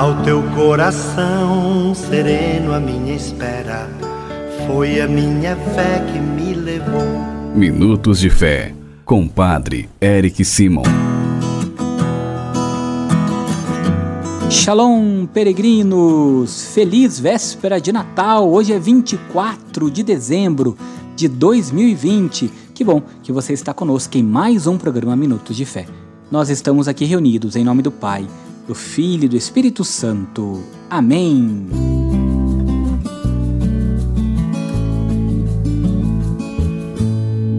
Ao teu coração sereno, a minha espera foi a minha fé que me levou. Minutos de Fé, com Padre Eric Simon. Shalom, peregrinos! Feliz véspera de Natal! Hoje é 24 de dezembro de 2020. Que bom que você está conosco em mais um programa Minutos de Fé. Nós estamos aqui reunidos em nome do Pai, do Filho e do Espírito Santo. Amém.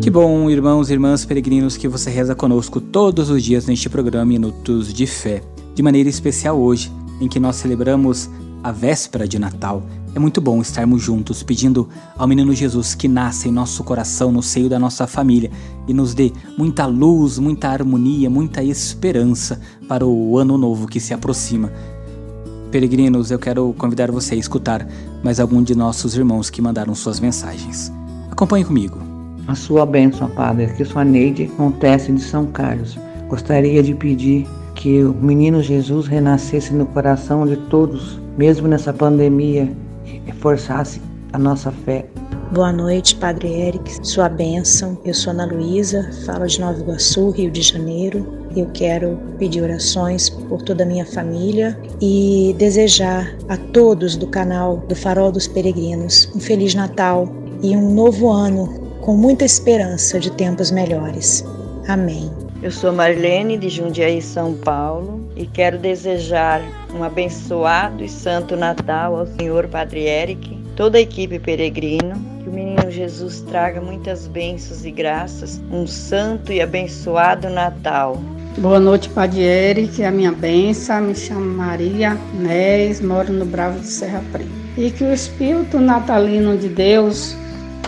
Que bom, irmãos e irmãs peregrinos, que você reza conosco todos os dias neste programa Minutos de Fé. De maneira especial hoje, em que nós celebramos a véspera de Natal. É muito bom estarmos juntos pedindo ao menino Jesus que nasça em nosso coração, no seio da nossa família e nos dê muita luz, muita harmonia, muita esperança para o ano novo que se aproxima. Peregrinos, eu quero convidar você a escutar mais algum de nossos irmãos que mandaram suas mensagens. Acompanhe comigo. A sua bênção, Padre, que sua Neide acontece de São Carlos. Gostaria de pedir que o menino Jesus renascesse no coração de todos, mesmo nessa pandemia, reforçasse a nossa fé. Boa noite, Padre Eric, sua bênção. Eu sou Ana Luísa, falo de Nova Iguaçu, Rio de Janeiro. Eu quero pedir orações por toda a minha família e desejar a todos do canal do Farol dos Peregrinos um Feliz Natal e um novo ano com muita esperança de tempos melhores. Amém. Eu sou Marlene de Jundiaí, São Paulo, e quero desejar um abençoado e santo Natal ao Senhor Padre Eric, toda a equipe peregrino, que o menino Jesus traga muitas bênçãos e graças, um santo e abençoado Natal. Boa noite, Padre Eric, a minha benção, me chamo Maria Nés, moro no Bravo de Serra Preta. E que o Espírito natalino de Deus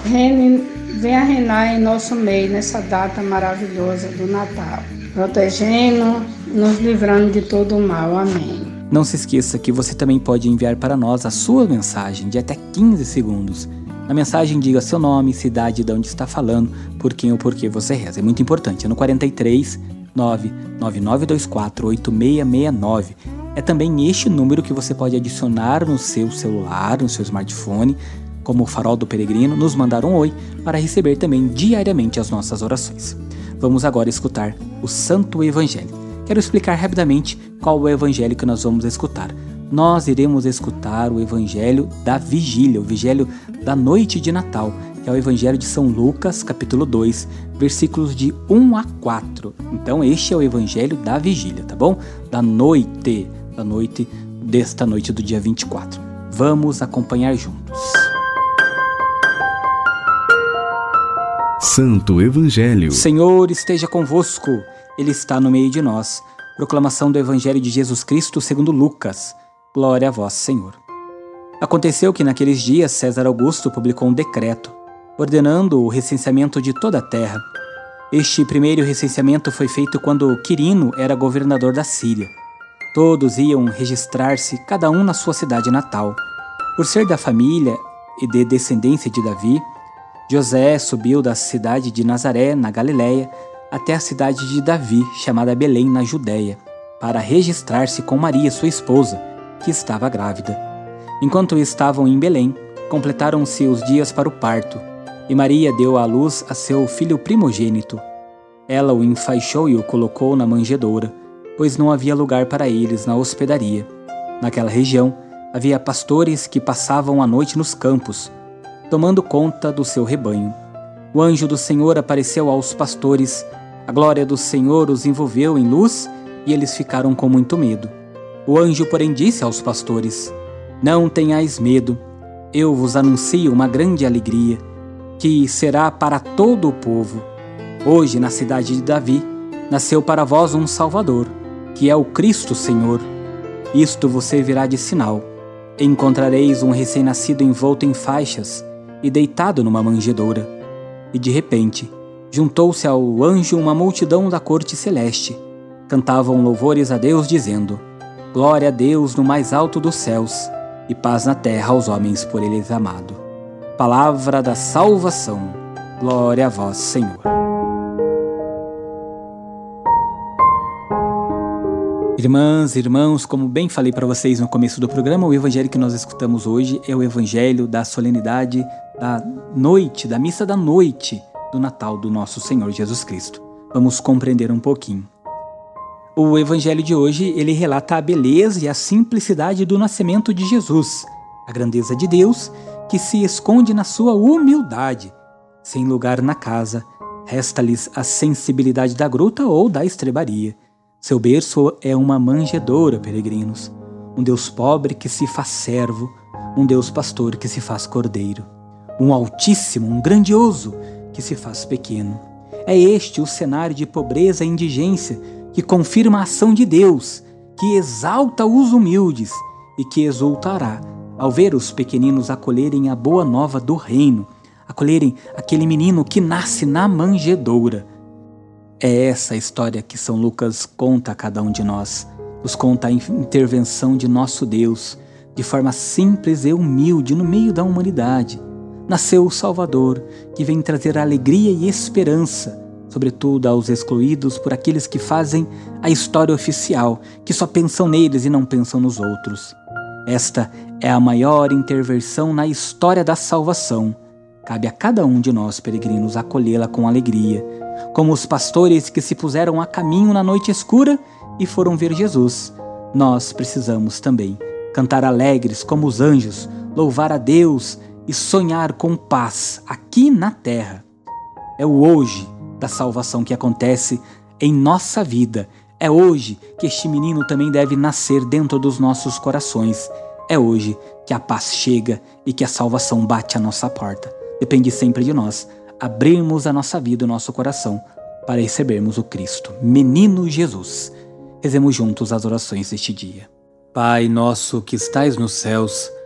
reine venha reinar em nosso meio nessa data maravilhosa do Natal, protegendo, nos livrando de todo o mal. Amém. Não se esqueça que você também pode enviar para nós a sua mensagem de até 15 segundos. Na mensagem diga seu nome, cidade de onde está falando, por quem ou por que você reza. É muito importante. É no 43 99924 8669. É também este número que você pode adicionar no seu celular, no seu smartphone, como o Farol do Peregrino, nos mandar um oi para receber também diariamente as nossas orações. Vamos agora escutar o Santo Evangelho. Quero explicar rapidamente qual é o evangelho que nós vamos escutar. Nós iremos escutar o evangelho da vigília, o evangelho da noite de Natal, que é o evangelho de São Lucas, capítulo 2, versículos de 1 a 4. Então, este é o evangelho da vigília, tá bom? Da noite, da noite desta noite do dia 24. Vamos acompanhar juntos. Santo Evangelho. Senhor esteja convosco, Ele está no meio de nós. Proclamação do Evangelho de Jesus Cristo segundo Lucas. Glória a vós, Senhor. Aconteceu que naqueles dias César Augusto publicou um decreto, ordenando o recenseamento de toda a terra. Este primeiro recenseamento foi feito quando Quirino era governador da Síria. Todos iam registrar-se, cada um na sua cidade natal. Por ser da família e de descendência de Davi, José subiu da cidade de Nazaré, na Galiléia, até a cidade de Davi, chamada Belém, na Judéia, para registrar-se com Maria, sua esposa, que estava grávida. Enquanto estavam em Belém, completaram-se os dias para o parto, e Maria deu à luz a seu filho primogênito. Ela o enfaixou e o colocou na manjedoura, pois não havia lugar para eles na hospedaria. Naquela região, havia pastores que passavam a noite nos campos, tomando conta do seu rebanho. O anjo do Senhor apareceu aos pastores, a glória do Senhor os envolveu em luz e eles ficaram com muito medo. O anjo, porém, disse aos pastores: Não tenhais medo, eu vos anuncio uma grande alegria, que será para todo o povo. Hoje, na cidade de Davi, nasceu para vós um Salvador, que é o Cristo Senhor. Isto vos servirá de sinal. Encontrareis um recém-nascido envolto em faixas e deitado numa manjedoura. E de repente, juntou-se ao anjo uma multidão da corte celeste. Cantavam louvores a Deus, dizendo: Glória a Deus no mais alto dos céus, e paz na terra aos homens por eles amado. Palavra da salvação. Glória a vós, Senhor. Irmãs, irmãos, como bem falei para vocês no começo do programa, o evangelho que nós escutamos hoje é o evangelho da solenidade da noite, da missa da noite do Natal do nosso Senhor Jesus Cristo. Vamos compreender um pouquinho. O evangelho de hoje, ele relata a beleza e a simplicidade do nascimento de Jesus, a grandeza de Deus que se esconde na sua humildade. Sem lugar na casa, resta-lhes a sensibilidade da gruta ou da estrebaria seu berço é uma manjedoura, peregrinos, um Deus pobre que se faz servo, um Deus pastor que se faz cordeiro, um altíssimo, um grandioso que se faz pequeno. É este o cenário de pobreza e indigência que confirma a ação de Deus, que exalta os humildes e que exultará ao ver os pequeninos acolherem a boa nova do reino, acolherem aquele menino que nasce na manjedoura é essa a história que São Lucas conta a cada um de nós. Nos conta a intervenção de nosso Deus, de forma simples e humilde no meio da humanidade. Nasceu o Salvador, que vem trazer alegria e esperança, sobretudo aos excluídos por aqueles que fazem a história oficial, que só pensam neles e não pensam nos outros. Esta é a maior intervenção na história da salvação. Cabe a cada um de nós, peregrinos, acolhê-la com alegria como os pastores que se puseram a caminho na noite escura e foram ver Jesus. Nós precisamos também cantar alegres como os anjos, louvar a Deus e sonhar com paz aqui na terra. É o hoje da salvação que acontece em nossa vida. É hoje que este menino também deve nascer dentro dos nossos corações. É hoje que a paz chega e que a salvação bate à nossa porta. Depende sempre de nós abrirmos a nossa vida, o nosso coração, para recebermos o Cristo, Menino Jesus. Rezemos juntos as orações deste dia. Pai nosso que estais nos céus,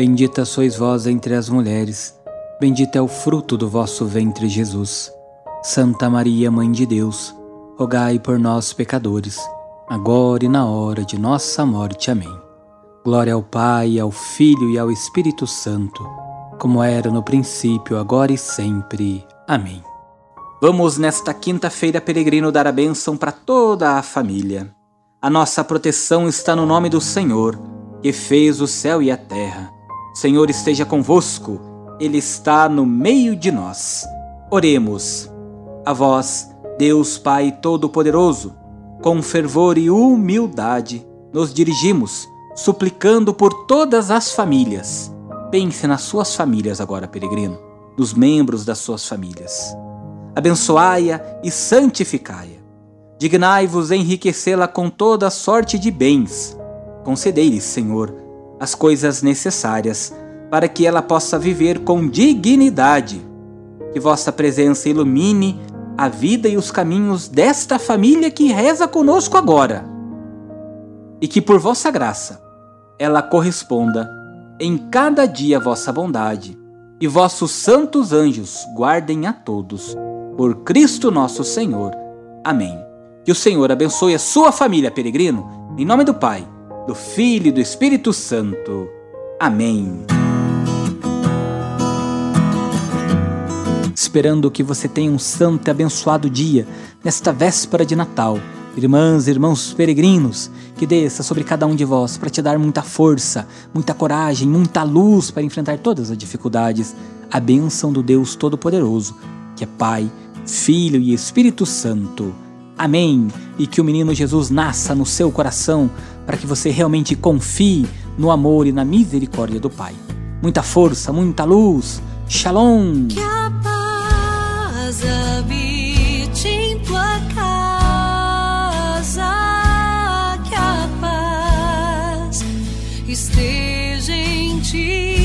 Bendita sois vós entre as mulheres, bendito é o fruto do vosso ventre, Jesus. Santa Maria, Mãe de Deus, rogai por nós, pecadores, agora e na hora de nossa morte. Amém. Glória ao Pai, ao Filho e ao Espírito Santo, como era no princípio, agora e sempre. Amém. Vamos nesta quinta-feira, peregrino, dar a bênção para toda a família. A nossa proteção está no nome do Senhor, que fez o céu e a terra. Senhor esteja convosco, Ele está no meio de nós. Oremos. A vós, Deus Pai Todo-Poderoso, com fervor e humildade, nos dirigimos, suplicando por todas as famílias. Pense nas suas famílias agora, peregrino, nos membros das suas famílias abençoai-a e santificai-a. Dignai-vos enriquecê-la com toda sorte de bens. Concedei-lhe, Senhor, as coisas necessárias para que ela possa viver com dignidade. Que vossa presença ilumine a vida e os caminhos desta família que reza conosco agora. E que por vossa graça ela corresponda em cada dia a vossa bondade, e vossos santos anjos guardem a todos por Cristo nosso Senhor. Amém. Que o Senhor abençoe a sua família, peregrino, em nome do Pai, do Filho e do Espírito Santo. Amém. Esperando que você tenha um santo e abençoado dia nesta véspera de Natal. Irmãs e irmãos peregrinos, que desça sobre cada um de vós para te dar muita força, muita coragem, muita luz para enfrentar todas as dificuldades. A bênção do Deus Todo-Poderoso, que é Pai, Filho e Espírito Santo. Amém. E que o menino Jesus nasça no seu coração para que você realmente confie no amor e na misericórdia do Pai. Muita força, muita luz. Shalom. Que a paz habite em tua casa, que a paz esteja em ti.